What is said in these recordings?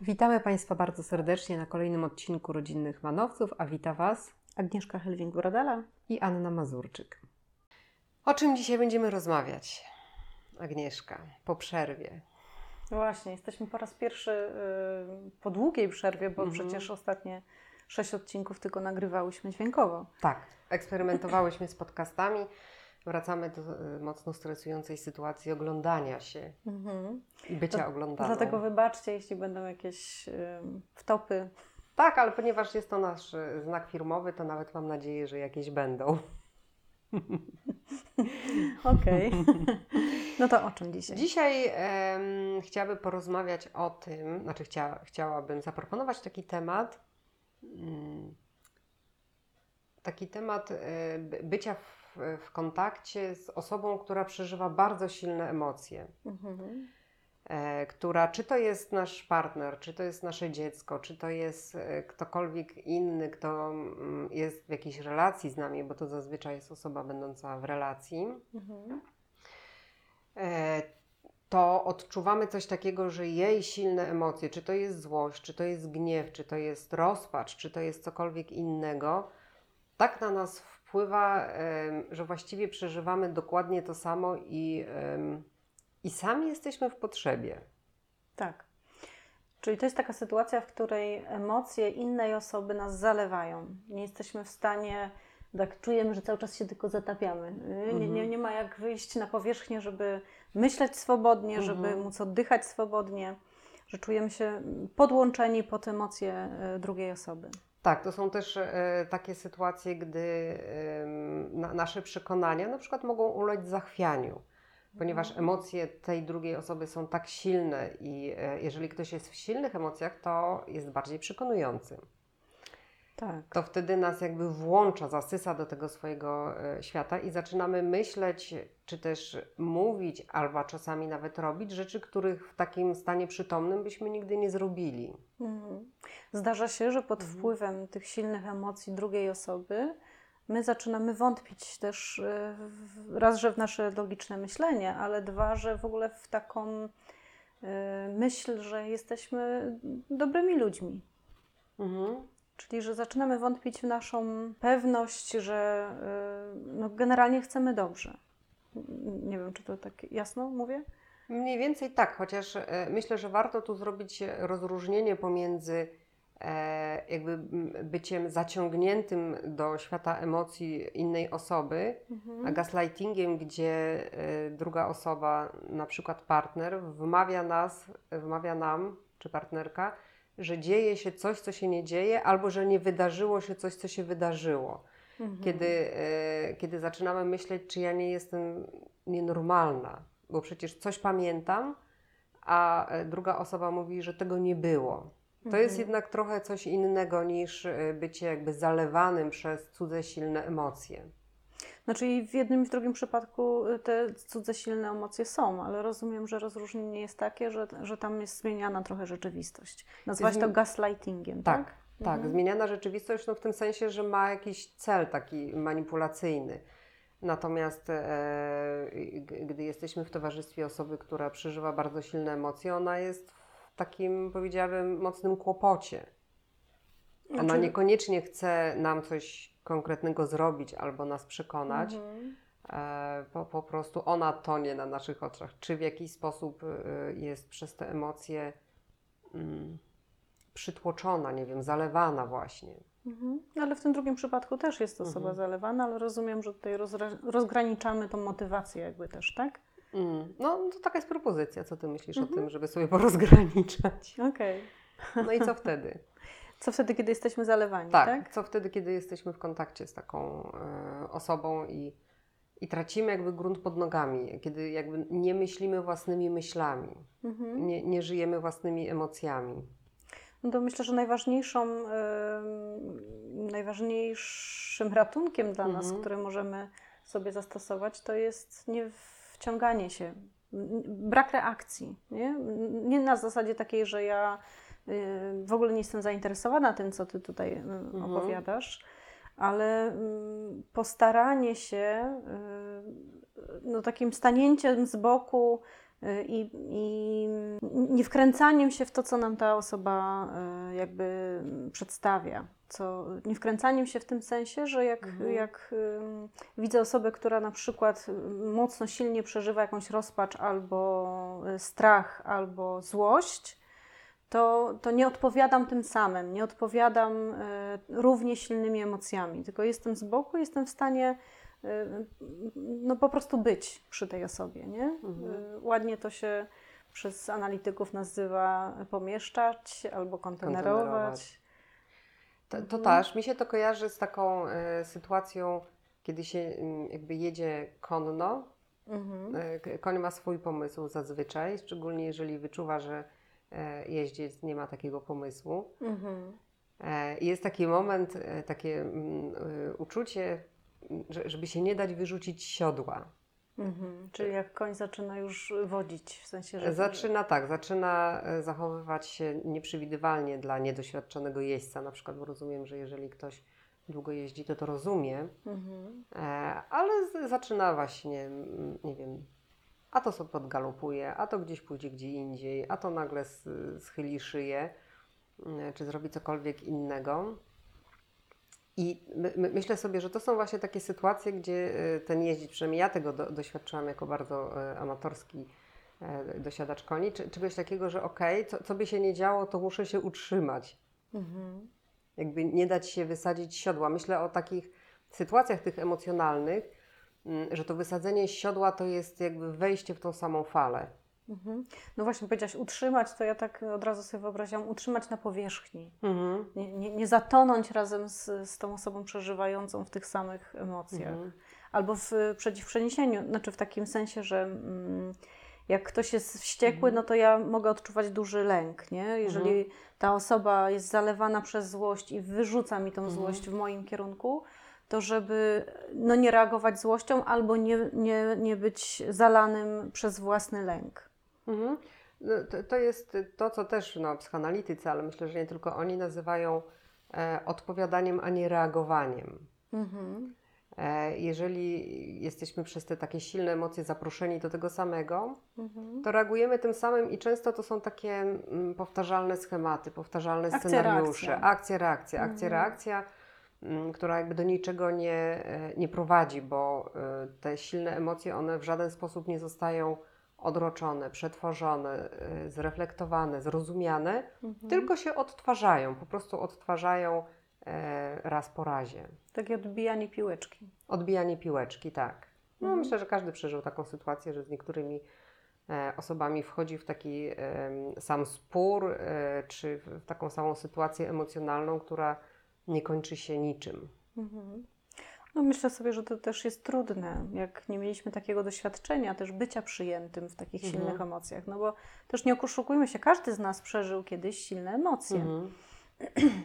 Witamy Państwa bardzo serdecznie na kolejnym odcinku Rodzinnych Manowców, a wita Was Agnieszka Helwing-Brodala. i Anna Mazurczyk. O czym dzisiaj będziemy rozmawiać? Agnieszka, po przerwie. Właśnie, jesteśmy po raz pierwszy y, po długiej przerwie, bo Mhm. przecież ostatnie sześć odcinków tylko nagrywałyśmy dźwiękowo. Tak, eksperymentowałyśmy z podcastami. Wracamy do y, mocno stresującej sytuacji oglądania się i bycia To- oglądaną. Dlatego wybaczcie, jeśli będą jakieś y, wtopy. Tak, ale ponieważ jest to nasz y, znak firmowy, to nawet mam nadzieję, że jakieś będą. Okej. no to o czym dzisiaj? Dzisiaj em, chciałabym porozmawiać o tym, znaczy chcia, chciałabym zaproponować taki temat, taki temat e, by- bycia w, w kontakcie z osobą, która przeżywa bardzo silne emocje. Mhm. E, która, czy to jest nasz partner, czy to jest nasze dziecko, czy to jest e, ktokolwiek inny, kto mm, jest w jakiejś relacji z nami, bo to zazwyczaj jest osoba będąca w relacji. Mhm. To odczuwamy coś takiego, że jej silne emocje, czy to jest złość, czy to jest gniew, czy to jest rozpacz, czy to jest cokolwiek innego, tak na nas wpływa, że właściwie przeżywamy dokładnie to samo i, i sami jesteśmy w potrzebie. Tak. Czyli to jest taka sytuacja, w której emocje innej osoby nas zalewają. Nie jesteśmy w stanie, tak czujemy, że cały czas się tylko zatapiamy. Nie, nie, nie ma jak wyjść na powierzchnię, żeby myśleć swobodnie, żeby Mhm. móc oddychać swobodnie, że czujemy się podłączeni pod emocje y, drugiej osoby. Tak, to są też e, takie sytuacje, gdy nasze przekonania na przykład mogą ulec zachwianiu, ponieważ emocje tej drugiej osoby są tak silne i e, jeżeli ktoś jest w silnych emocjach, to jest bardziej przekonujący. Tak. To wtedy nas jakby włącza, zasysa do tego swojego e, świata i zaczynamy myśleć, czy też mówić, albo czasami nawet robić rzeczy, których w takim stanie przytomnym byśmy nigdy nie zrobili. Mhm. Zdarza się, że pod Mhm. wpływem tych silnych emocji drugiej osoby my zaczynamy wątpić też w- raz, że w nasze logiczne myślenie, ale dwa, że w ogóle w taką y, myśl, że jesteśmy dobrymi ludźmi. Mhm. Czyli, że zaczynamy wątpić w naszą pewność, że y, no, generalnie chcemy dobrze. Nie wiem, czy to tak jasno mówię? Mniej więcej tak, chociaż e, myślę, że warto tu zrobić rozróżnienie pomiędzy e, jakby byciem zaciągniętym do świata emocji innej osoby, a gaslightingiem, gdzie e, druga osoba, na przykład partner, wmawia nas, wmawia nam, czy partnerka, że dzieje się coś, co się nie dzieje, albo że nie wydarzyło się coś, co się wydarzyło. Mhm. Kiedy, e, kiedy zaczynamy myśleć, czy ja nie jestem nienormalna, bo przecież coś pamiętam, a e, druga osoba mówi, że tego nie było. To jest Mhm. jednak trochę coś innego niż e, bycie jakby zalewanym przez cudze silne emocje. Znaczy i w jednym i w drugim przypadku y, te cudze silne emocje są, ale rozumiem, że rozróżnienie jest takie, że, że tam jest zmieniana trochę rzeczywistość. Nazwałaś to gaslightingiem, tak? Tak, tak. Mhm. Zmieniana rzeczywistość no w tym sensie, że ma jakiś cel taki manipulacyjny. Natomiast e, gdy jesteśmy w towarzystwie osoby, która przeżywa bardzo silne emocje, ona jest w takim, powiedziałabym, mocnym kłopocie. Ona Znaczy- niekoniecznie chce nam coś konkretnego zrobić albo nas przekonać. Mhm. E, po, po prostu ona tonie na naszych oczach. Czy w jakiś sposób e, jest przez te emocje mm, przytłoczona, nie wiem, zalewana właśnie. Mhm. Ale w tym drugim przypadku też jest osoba Mhm. zalewana, ale rozumiem, że tutaj rozgraniczamy tą motywację jakby też, tak? Mm. No to taka jest propozycja. Co ty myślisz Mhm. o tym, żeby sobie porozgraniczać? Okej. No i co wtedy? Co wtedy, kiedy jesteśmy zalewani, tak? Tak, co wtedy, kiedy jesteśmy w kontakcie z taką e, osobą i, i tracimy jakby grunt pod nogami, kiedy jakby nie myślimy własnymi myślami, Mhm. nie, nie żyjemy własnymi emocjami. No to myślę, że najważniejszą, najważniejszym ratunkiem dla nas, Mhm. który możemy sobie zastosować, to jest nie wciąganie się, brak reakcji. Nie, nie na zasadzie takiej, że ja y, w ogóle nie jestem zainteresowana tym, co ty tutaj y, Mhm. opowiadasz, ale mm, postaranie się, y, no takim stanięciem z boku y, i, i nie wkręcaniem się w to, co nam ta osoba jakby przedstawia. Co, nie wkręcaniem się w tym sensie, że jak, Mhm. jak widzę osobę, która na przykład mocno silnie przeżywa jakąś rozpacz albo strach, albo złość, to, to nie odpowiadam tym samym, nie odpowiadam y, równie silnymi emocjami, tylko jestem z boku, jestem w stanie y, no po prostu być przy tej osobie, nie? Mhm. Y, ładnie to się przez analityków nazywa pomieszczać albo kontenerować. Kontenerować. To, to Mhm. też mi się to kojarzy z taką e, sytuacją, kiedy się mm, jakby jedzie konno. Mhm. E, koń ma swój pomysł zazwyczaj, szczególnie jeżeli wyczuwa, że e, jeździec nie ma takiego pomysłu. Mhm. E, jest taki moment, e, takie mm, e, uczucie, m, że, żeby się nie dać wyrzucić siodła. Mhm. Czyli jak koń zaczyna już wodzić, w sensie, że... Zaczyna tak, zaczyna e, zachowywać się nieprzewidywalnie dla niedoświadczonego jeźdźca. Na przykład, bo rozumiem, że jeżeli ktoś długo jeździ, to to rozumie, Mhm. e, ale zaczyna właśnie, mm, nie wiem, a to sobie podgalopuje, a to gdzieś pójdzie gdzie indziej, a to nagle schyli szyję, mm, czy zrobi cokolwiek innego. I my, my, myślę sobie, że to są właśnie takie sytuacje, gdzie e, ten jeździć, przynajmniej ja tego do, doświadczyłam jako bardzo e, amatorski e, dosiadacz koni, czy, czegoś takiego, że okej, co, co by się nie działo, to muszę się utrzymać. Mhm. Jakby nie dać się wysadzić siodła. Myślę o takich sytuacjach tych emocjonalnych, że to wysadzenie siodła to jest jakby wejście w tą samą falę. Mhm. No właśnie, powiedziałaś utrzymać, to ja tak od razu sobie wyobraziłam, utrzymać na powierzchni. Mhm. Nie, nie, nie zatonąć razem z, z tą osobą przeżywającą w tych samych emocjach. Mhm. Albo w, przeci- w przeniesieniu, znaczy w takim sensie, że mm, jak ktoś jest wściekły, Mhm. no to ja mogę odczuwać duży lęk, nie? Jeżeli ta osoba jest zalewana przez złość i wyrzuca mi tą Mhm. złość w moim kierunku, to żeby no, nie reagować złością albo nie, nie, nie być zalanym przez własny lęk. Mhm. No, to, to jest to, co też no, psychoanalitycy, ale myślę, że nie tylko oni nazywają e, odpowiadaniem, a nie reagowaniem. Mhm. E, jeżeli jesteśmy przez te takie silne emocje zaproszeni do tego samego, Mhm. to reagujemy tym samym i często to są takie mm, powtarzalne schematy, powtarzalne Akcja, scenariusze. reakcja. Akcja, reakcja, akcja, Mhm. reakcja, która jakby do niczego nie, e, nie prowadzi, bo e, te silne emocje, one w żaden sposób nie zostają odroczone, przetworzone, e, zreflektowane, zrozumiane, Mhm. tylko się odtwarzają, po prostu odtwarzają raz po razie. Takie odbijanie piłeczki. Odbijanie piłeczki, tak. No, Mhm. Myślę, że każdy przeżył taką sytuację, że z niektórymi osobami wchodzi w taki sam spór, czy w taką samą sytuację emocjonalną, która nie kończy się niczym. Mhm. No myślę sobie, że to też jest trudne, jak nie mieliśmy takiego doświadczenia też bycia przyjętym w takich Mhm. silnych emocjach, no bo też nie oszukujmy się, każdy z nas przeżył kiedyś silne emocje Mhm.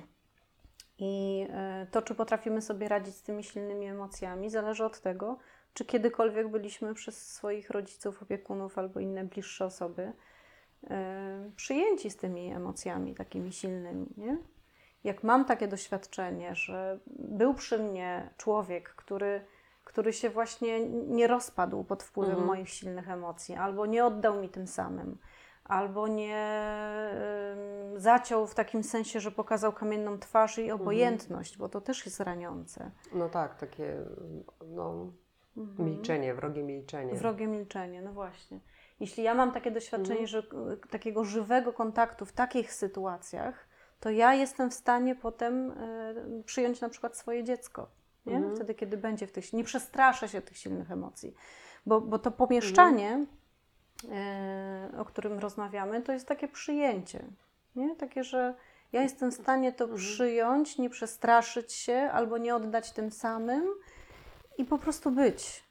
i e, to, czy potrafimy sobie radzić z tymi silnymi emocjami, zależy od tego, czy kiedykolwiek byliśmy przez swoich rodziców, opiekunów albo inne bliższe osoby e, przyjęci z tymi emocjami takimi silnymi, nie? Jak mam takie doświadczenie, że był przy mnie człowiek, który, który się właśnie nie rozpadł pod wpływem Mhm. moich silnych emocji, albo nie oddał mi tym samym, albo nie ym, zaciął w takim sensie, że pokazał kamienną twarz i obojętność, bo to też jest raniące. No tak, takie no, Mhm. milczenie, wrogie milczenie. Wrogie milczenie, no właśnie. Jeśli ja mam takie doświadczenie, Mhm. że y, takiego żywego kontaktu w takich sytuacjach, to ja jestem w stanie potem y, przyjąć na przykład swoje dziecko. Nie? Mhm. Wtedy, kiedy będzie w tych, nie przestraszę się tych silnych emocji. Bo, bo to pomieszczanie, y, o którym rozmawiamy, to jest takie przyjęcie. Nie? Takie, że ja jestem w stanie to Mhm. przyjąć, nie przestraszyć się albo nie oddać tym samym i po prostu być.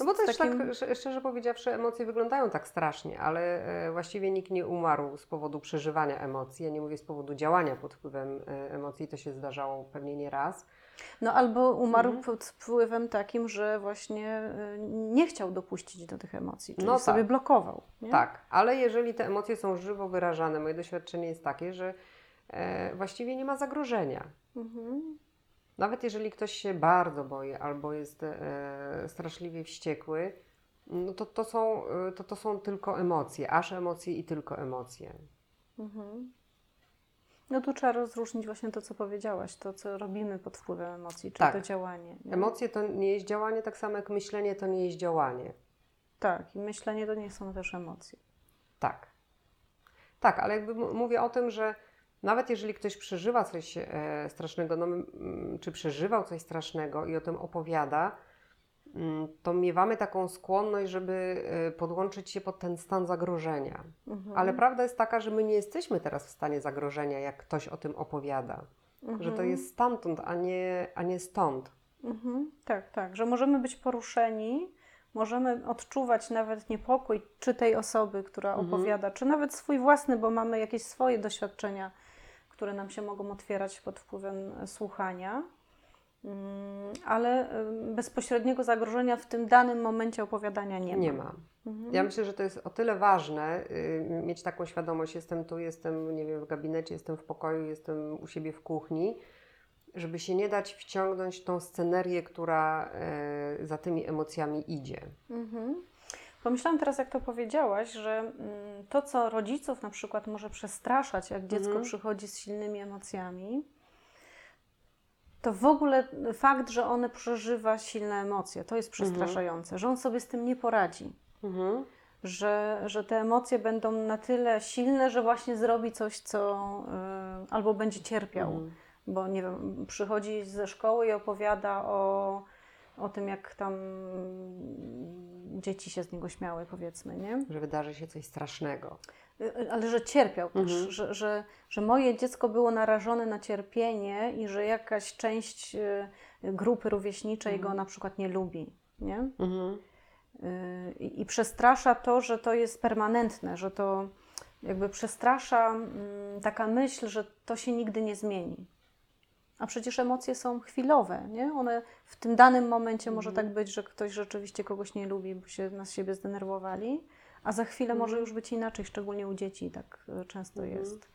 No bo też takim- tak, sz- szczerze powiedziawszy, emocje wyglądają tak strasznie, ale e, właściwie nikt nie umarł z powodu przeżywania emocji. Ja nie mówię z powodu działania pod wpływem e, emocji, to się zdarzało pewnie nie raz. No albo umarł Mhm. pod wpływem takim, że właśnie y, nie chciał dopuścić do tych emocji, czyli No sobie tak. blokował. Nie? Tak, ale jeżeli te emocje są żywo wyrażane, moje doświadczenie jest takie, że e, właściwie nie ma zagrożenia. Mhm. Nawet jeżeli ktoś się bardzo boi albo jest e, straszliwie wściekły, no to to są, e, to to są tylko emocje, aż emocje i tylko emocje. Mhm. No tu trzeba rozróżnić właśnie to, co powiedziałaś, to, co robimy pod wpływem emocji, czy Tak. to działanie. nie? Emocje to nie jest działanie, tak samo jak myślenie to nie jest działanie. Tak, i myślenie to nie są też emocje. Tak. Tak, ale jakby mówię o tym, że nawet jeżeli ktoś przeżywa coś e, strasznego, no, czy przeżywał coś strasznego i o tym opowiada, mm, to miewamy taką skłonność, żeby e, podłączyć się pod ten stan zagrożenia. Mhm. Ale prawda jest taka, że my nie jesteśmy teraz w stanie zagrożenia, jak ktoś o tym opowiada. Mhm. Że to jest stamtąd, a nie, a nie stąd. Mhm. Tak, tak, że możemy być poruszeni, możemy odczuwać nawet niepokój czy tej osoby, która Mhm. opowiada, czy nawet swój własny, bo mamy jakieś swoje doświadczenia, które nam się mogą otwierać pod wpływem e, słuchania. Mm, Ale em, bezpośredniego zagrożenia w tym danym momencie opowiadania nie ma. Nie ma. Mhm. Ja myślę, że to jest o tyle ważne, y, mieć taką świadomość, jestem tu, jestem, nie wiem, w gabinecie, jestem w pokoju, jestem u siebie w kuchni, żeby się nie dać wciągnąć tą scenerię, która e, za tymi emocjami idzie. Mhm. Pomyślałam teraz, jak to powiedziałaś, że mm, to, co rodziców na przykład może przestraszać, jak dziecko Mhm. przychodzi z silnymi emocjami, to w ogóle fakt, że one przeżywa silne emocje, to jest przestraszające, że on sobie z tym nie poradzi. Mhm. Że, że te emocje będą na tyle silne, że właśnie zrobi coś, co y, albo będzie cierpiał Mhm. bo nie wiem, przychodzi ze szkoły i opowiada o, o tym, jak tam dzieci się z niego śmiały, powiedzmy, nie? Że wydarzy się coś strasznego. Y, Ale że cierpiał też, Mhm. że, że, że moje dziecko było narażone na cierpienie i że jakaś część y, grupy rówieśniczej Mhm. go na przykład nie lubi, nie? Mhm. Y, I, I przestrasza to, że to jest permanentne, że to jakby przestrasza mm, taka myśl, że to się nigdy nie zmieni. A przecież emocje są chwilowe, nie? One w tym danym momencie może Mhm. tak być, że ktoś rzeczywiście kogoś nie lubi, bo się na siebie zdenerwowali, a za chwilę może Mhm. już być inaczej, szczególnie u dzieci tak y, często Mhm. jest.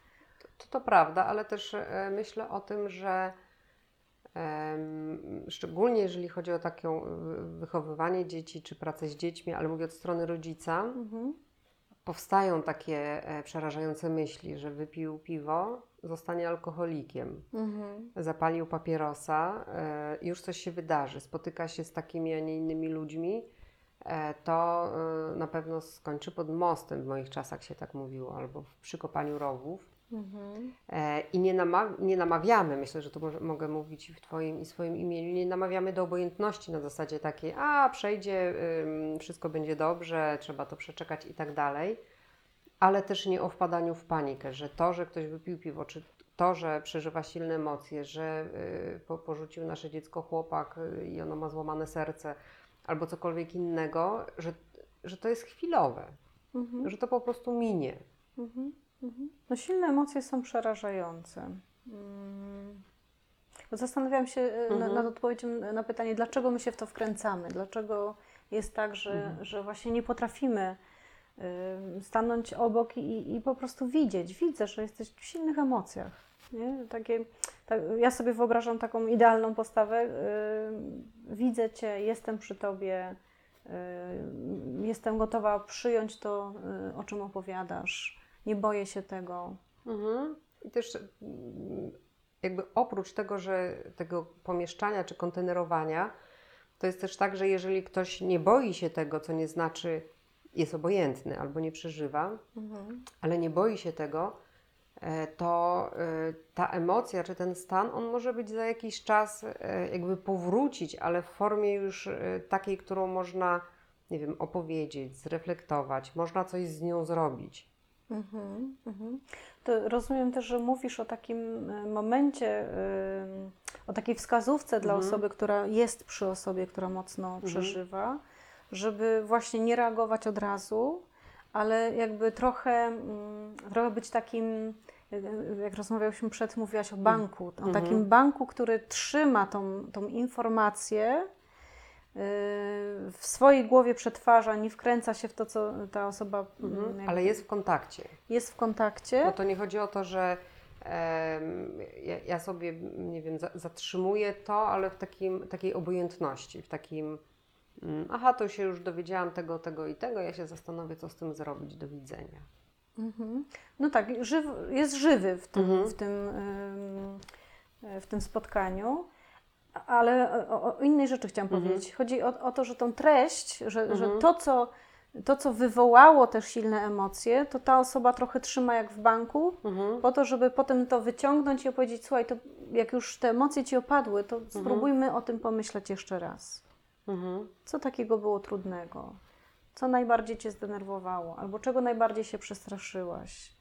To, to prawda, ale też e, myślę o tym, że szczególnie jeżeli chodzi o takie wychowywanie dzieci czy pracę z dziećmi, ale mówię od strony rodzica, Mhm. powstają takie e, przerażające myśli, że wypił piwo, zostanie alkoholikiem, Mhm. zapalił papierosa e, już coś się wydarzy, spotyka się z takimi, a nie innymi ludźmi, e, to e, na pewno skończy pod mostem. W moich czasach się tak mówiło, albo w przykopaniu rowów. Mhm. I nie, nama- nie namawiamy, myślę, że tu może, mogę mówić w Twoim i swoim imieniu, nie namawiamy do obojętności na zasadzie takiej, a przejdzie, wszystko będzie dobrze, trzeba to przeczekać i tak dalej, ale też nie o wpadaniu w panikę, że to, że ktoś wypił piwo, czy to, że przeżywa silne emocje, że y, po, porzucił nasze dziecko chłopak y, i ono ma złamane serce, albo cokolwiek innego, że, że to jest chwilowe, Mhm. że to po prostu minie. Mhm, mhm. No silne emocje są przerażające. Mm. Zastanawiam się na, Mhm. nad odpowiedzią na pytanie, dlaczego my się w to wkręcamy? Dlaczego jest tak, że, Mhm. że właśnie nie potrafimy y, stanąć obok i, i po prostu widzieć. Widzę, że jesteś w silnych emocjach. Nie? Takie, tak, ja sobie wyobrażam taką idealną postawę. y, widzę Cię, jestem przy Tobie, y, jestem gotowa przyjąć to, y, o czym opowiadasz. Nie boję się tego. Mhm. I też mm, jakby oprócz tego, że tego pomieszczania czy kontenerowania, to jest też tak, że jeżeli ktoś nie boi się tego, co nie znaczy jest obojętny albo nie przeżywa, Mhm. ale nie boi się tego, e, to e, ta emocja czy ten stan, on może być za jakiś czas e, jakby powrócić, ale w formie już takiej, którą można, nie wiem, opowiedzieć, zreflektować, można coś z nią zrobić. Mhm, mhm. To rozumiem też, że mówisz o takim momencie, o takiej wskazówce dla Mhm. osoby, która jest przy osobie, która mocno przeżywa, żeby właśnie nie reagować od razu, ale jakby trochę, mm, trochę być takim, jak- jak rozmawiałyśmy przed, mówiłaś o banku, o Mhm. takim banku, który trzyma tą, tą informację, yy, w swojej głowie przetwarza, nie wkręca się w to, co ta osoba mm, Mhm. jakby Ale jest w kontakcie. jest w kontakcie. Bo to nie chodzi o to, że em, ja, sobie, nie wiem, za, zatrzymuję to, ale w takim, takiej obojętności, w takim mm, aha, to się już dowiedziałam tego, tego i tego, ja się zastanowię, co z tym zrobić, do widzenia. Mhm. No tak, żyw, jest żywy w tym, Mhm. w, tym, ym, w tym spotkaniu. Ale o, o innej rzeczy chciałam Mhm. powiedzieć. Chodzi o, o to, że tą treść, że, że Mhm. to, co, to, co wywołało te silne emocje, to ta osoba trochę trzyma jak w banku, Mhm. po to, żeby potem to wyciągnąć i opowiedzieć, słuchaj, to jak już te emocje ci opadły, to spróbujmy o tym pomyśleć jeszcze raz. Mhm. Co takiego było trudnego? Co najbardziej cię zdenerwowało? Albo czego najbardziej się przestraszyłaś?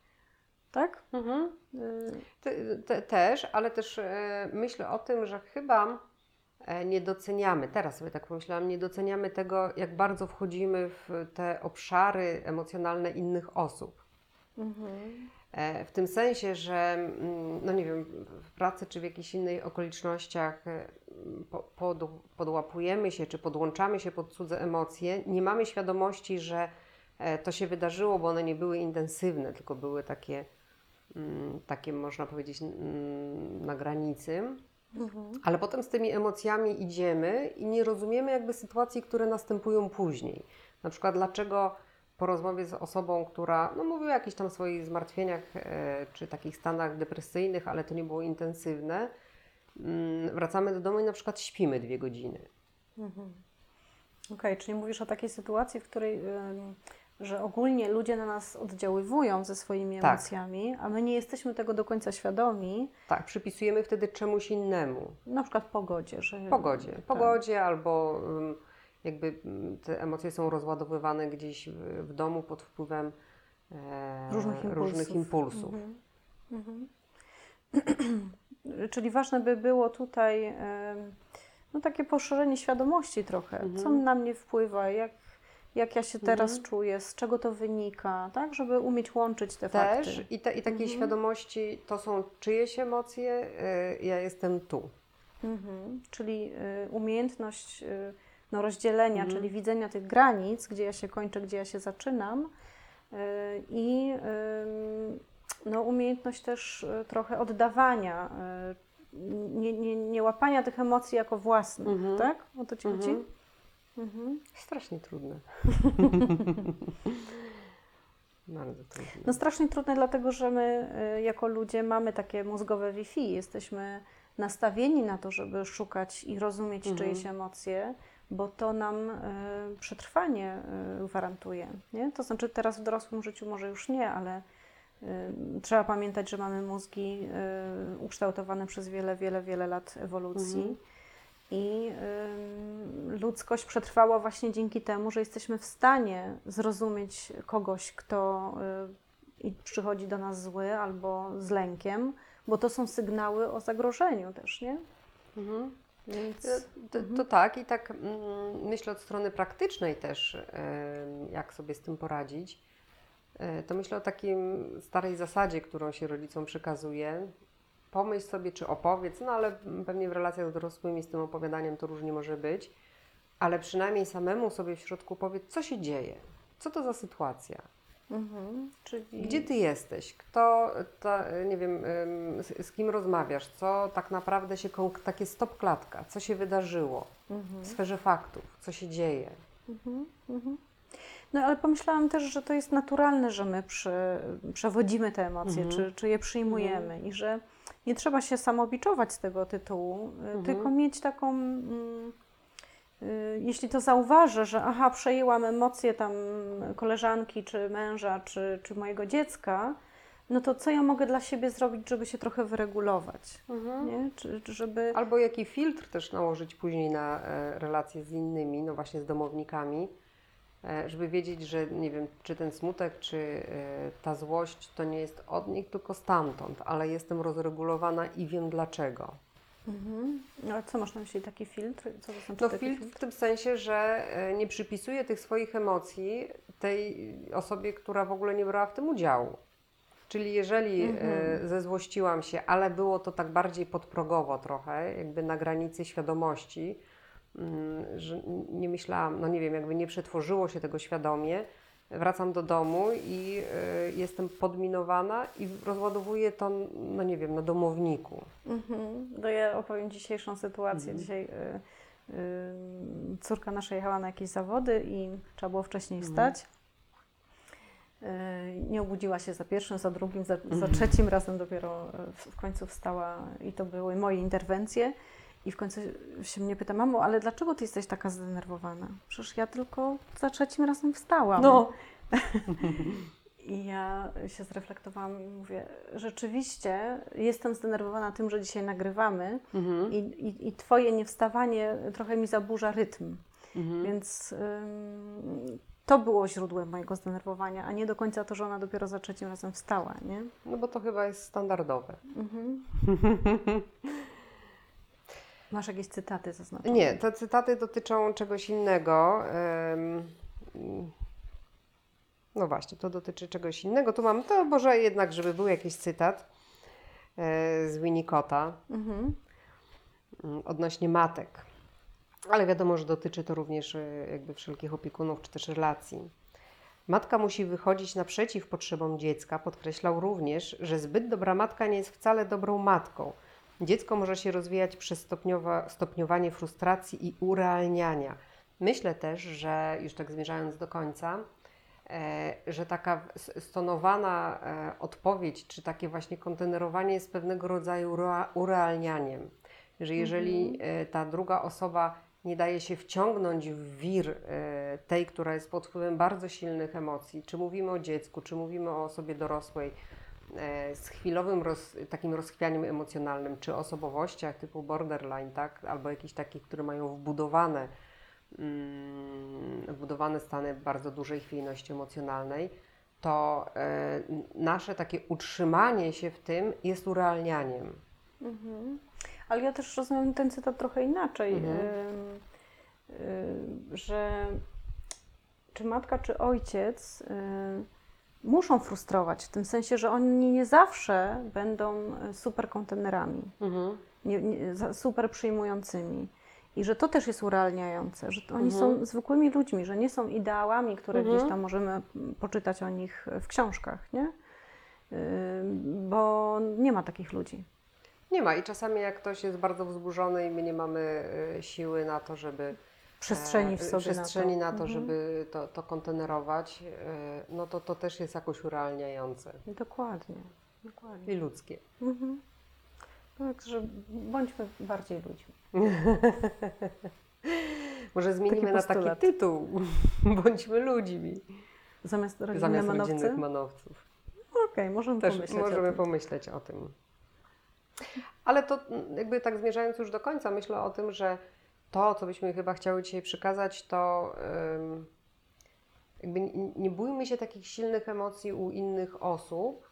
Tak? Mhm. Y, Te, te, też, ale też e, myślę o tym, że chyba e, nie doceniamy, teraz sobie tak pomyślałam, nie doceniamy tego, jak bardzo wchodzimy w te obszary emocjonalne innych osób. Mhm. E, W tym sensie, że mm, no nie wiem, w pracy czy w jakichś innych okolicznościach e, po- pod, podłapujemy się czy podłączamy się pod cudze emocje, nie mamy świadomości, że e, to się wydarzyło, bo one nie były intensywne, tylko były takie, mm, takie można powiedzieć, na granicy. Mhm. Ale potem z tymi emocjami idziemy i nie rozumiemy jakby sytuacji, które następują później. Na przykład dlaczego po rozmowie z osobą, która no, mówi o jakichś tam swoich zmartwieniach e, czy takich stanach depresyjnych, ale to nie było intensywne, mm, wracamy do domu i na przykład śpimy dwie godziny. Mhm. Okej, czyli mówisz o takiej sytuacji, w której, że ogólnie ludzie na nas oddziaływują ze swoimi Tak. emocjami, a my nie jesteśmy tego do końca świadomi, Tak, przypisujemy wtedy czemuś innemu. na przykład pogodzie. Że, Pogodzie. tak. Pogodzie albo ym, jakby ym, te emocje są rozładowywane gdzieś w, w domu pod wpływem e, Różnych impulsów. różnych impulsów. Mhm. Mhm. Czyli ważne by było tutaj em, no, takie poszerzenie świadomości trochę. Co Mhm. na mnie wpływa, jak, jak ja się teraz Mhm. czuję, z czego to wynika, tak? Żeby umieć łączyć te Też fakty. i, te, i takiej Mhm. świadomości to są czyjeś emocje, y, ja jestem tu. Mhm. Czyli y, umiejętność y, no, rozdzielenia, Mhm. czyli widzenia tych granic, gdzie ja się kończę, gdzie ja się zaczynam y, i no, umiejętność też y, trochę oddawania, y, nie, nie, nie łapania tych emocji jako własnych, Mhm. tak? O to Ci chodzi? Mhm. Mhm. Strasznie trudne. Bardzo trudne. No strasznie trudne, dlatego że my jako ludzie mamy takie mózgowe Wi-Fi, jesteśmy nastawieni na to, żeby szukać i rozumieć Mhm. czyjeś emocje, bo to nam y, przetrwanie y, gwarantuje. Nie? To znaczy teraz w dorosłym życiu może już nie, ale y, trzeba pamiętać, że mamy mózgi y, ukształtowane przez wiele, wiele, wiele lat ewolucji. Mhm. I ym, ludzkość przetrwała właśnie dzięki temu, że jesteśmy w stanie zrozumieć kogoś, kto y, przychodzi do nas zły albo z lękiem, bo to są sygnały o zagrożeniu też, nie? Mhm. Więc To, to, to tak i tak mm, myślę od strony praktycznej też, jak sobie z tym poradzić. E, To myślę o takim starej zasadzie, którą się rodzicom przekazuje. Pomyśl sobie, czy opowiedz, no ale pewnie w relacjach z dorosłymi z tym opowiadaniem to różnie może być, ale przynajmniej samemu sobie w środku powiedz, co się dzieje, co to za sytuacja, mhm, czyli gdzie ty jesteś, kto, ta, nie wiem, em, z, z kim rozmawiasz, co tak naprawdę się, takie stop klatka, co się wydarzyło Mhm, w sferze faktów, co się dzieje. mhm, mhm. No ale pomyślałam też, że to jest naturalne, że my prze, przewodzimy te emocje, Mhm. czy, czy je przyjmujemy i że nie trzeba się samobiczować z tego tytułu, Mhm. tylko mieć taką, mm, jeśli to zauważę, że aha, przejęłam emocje tam koleżanki, czy męża, czy, czy mojego dziecka, no to co ja mogę dla siebie zrobić, żeby się trochę wyregulować, nie? Czy, czy żeby... Albo jaki filtr też nałożyć później na e, relacje z innymi, no właśnie z domownikami, e, żeby wiedzieć, że nie wiem, czy ten smutek, czy e, ta złość to nie jest od nich, tylko stamtąd, ale jestem rozregulowana i wiem dlaczego. Mhm. No, ale co masz na myśli, taki filtr? Co to znaczy No taki filtr w tym sensie, że e, nie przypisuję tych swoich emocji tej osobie, która w ogóle nie brała w tym udziału. Czyli jeżeli Mhm. e, zezłościłam się, ale było to tak bardziej podprogowo trochę, jakby na granicy świadomości, mm, że nie myślałam, no nie wiem, jakby nie przetworzyło się tego świadomie, wracam do domu i y, jestem podminowana i rozładowuję to, no nie wiem, na domowniku. Mhm. To ja opowiem dzisiejszą sytuację. Mhm. Dzisiaj y, y, córka nasza jechała na jakieś zawody i trzeba było wcześniej Mhm. wstać. Y, nie obudziła się za pierwszym, za drugim, za, za Mhm. trzecim razem dopiero y, w końcu wstała i to były moje interwencje. I w końcu się mnie pyta, mamo, ale dlaczego ty jesteś taka zdenerwowana? Przecież ja tylko za trzecim razem wstałam. No. I ja się zreflektowałam i mówię, rzeczywiście jestem zdenerwowana tym, że dzisiaj nagrywamy Mhm. i, i, i Twoje niewstawanie trochę mi zaburza rytm. Mhm. Więc ym, to było źródłem mojego zdenerwowania, a nie do końca to, że ona dopiero za trzecim razem wstała, nie? No bo to chyba jest standardowe. Mhm. Masz jakieś cytaty zaznaczone? Nie, te cytaty dotyczą czegoś innego. No właśnie, to dotyczy czegoś innego. Tu mam, to może jednak, żeby był jakiś cytat e, z Winnicotta Mhm. mm, odnośnie matek. Ale wiadomo, że dotyczy to również e, jakby wszelkich opiekunów czy też relacji. Matka musi wychodzić naprzeciw potrzebom dziecka. Podkreślał również, że zbyt dobra matka nie jest wcale dobrą matką. Dziecko może się rozwijać przez stopniowa, stopniowanie frustracji i urealniania. Myślę też, że już tak zmierzając do końca, e, że taka stonowana e, odpowiedź, czy takie właśnie kontenerowanie jest pewnego rodzaju rea- urealnianiem. Że jeżeli e, ta druga osoba nie daje się wciągnąć w wir tej, która jest pod wpływem bardzo silnych emocji, czy mówimy o dziecku, czy mówimy o osobie dorosłej, z chwilowym roz, takim rozchwianiem emocjonalnym, czy osobowościach typu borderline, tak? albo jakichś takich, które mają wbudowane, mm, wbudowane stany bardzo dużej chwiejności emocjonalnej, to e, nasze takie utrzymanie się w tym jest urealnianiem. Mhm. Ale ja też rozumiem ten cytat trochę inaczej, Mhm. ym, y, że czy matka, czy ojciec y, muszą frustrować, w tym sensie, że oni nie zawsze będą y, super kontenerami, Mhm. nie, nie, super przyjmującymi. I że to też jest urealniające, że oni Mhm. są zwykłymi ludźmi, że nie są ideałami, które Mhm. gdzieś tam możemy poczytać o nich w książkach, nie? Y, Bo nie ma takich ludzi. Nie ma i czasami jak ktoś jest bardzo wzburzony i my nie mamy e, siły na to, żeby przestrzeni w e, sobie przestrzeni na to. na to, Mhm. żeby to, to kontenerować, e, no to to też jest jakoś urealniające Dokładnie, dokładnie. i ludzkie. Mhm. Także bądźmy bardziej ludźmi. Może zmienimy na taki tytuł. Bądźmy ludźmi. Zamiast rodzinne Zamiast manowcy? rodzinnych manowców. Okej, możemy Też pomyśleć możemy o tym. pomyśleć o tym. Ale to mm, jakby tak zmierzając już do końca, myślę o tym, że to, co byśmy chyba chciały dzisiaj przekazać, to jakby nie, bójmy się takich silnych emocji u innych osób,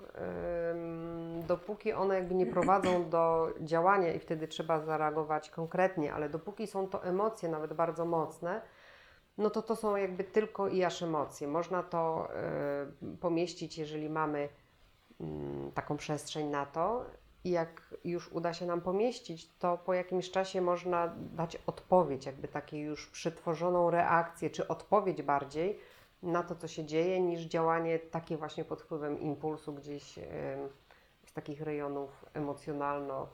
dopóki one jakby nie prowadzą do działania i wtedy trzeba zareagować konkretnie, ale dopóki są to emocje, nawet bardzo mocne, no to to są jakby tylko i aż emocje. Można to y, pomieścić, jeżeli mamy mm, taką przestrzeń na to. I jak już uda się nam pomieścić, to po jakimś czasie można dać odpowiedź, jakby taką już przetworzoną reakcję, czy odpowiedź bardziej na to, co się dzieje, niż działanie takie właśnie pod wpływem impulsu gdzieś z takich rejonów emocjonalno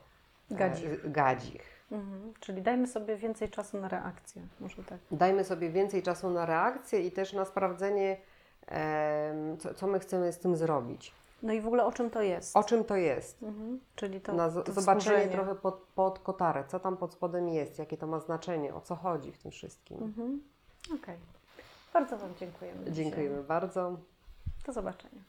e, Gadzich. gadzich. Mhm. Czyli dajmy sobie więcej czasu na reakcję. Może tak. Dajmy sobie więcej czasu na reakcję i też na sprawdzenie, co my chcemy z tym zrobić. No i w ogóle o czym to jest? O czym to jest? Mhm. Czyli to, Na z- to zobaczenie trochę pod, pod kotarę, co tam pod spodem jest, jakie to ma znaczenie, o co chodzi w tym wszystkim. Mhm. Okej. Bardzo Wam dziękujemy. Dziękujemy Dzisiaj. bardzo. Do zobaczenia.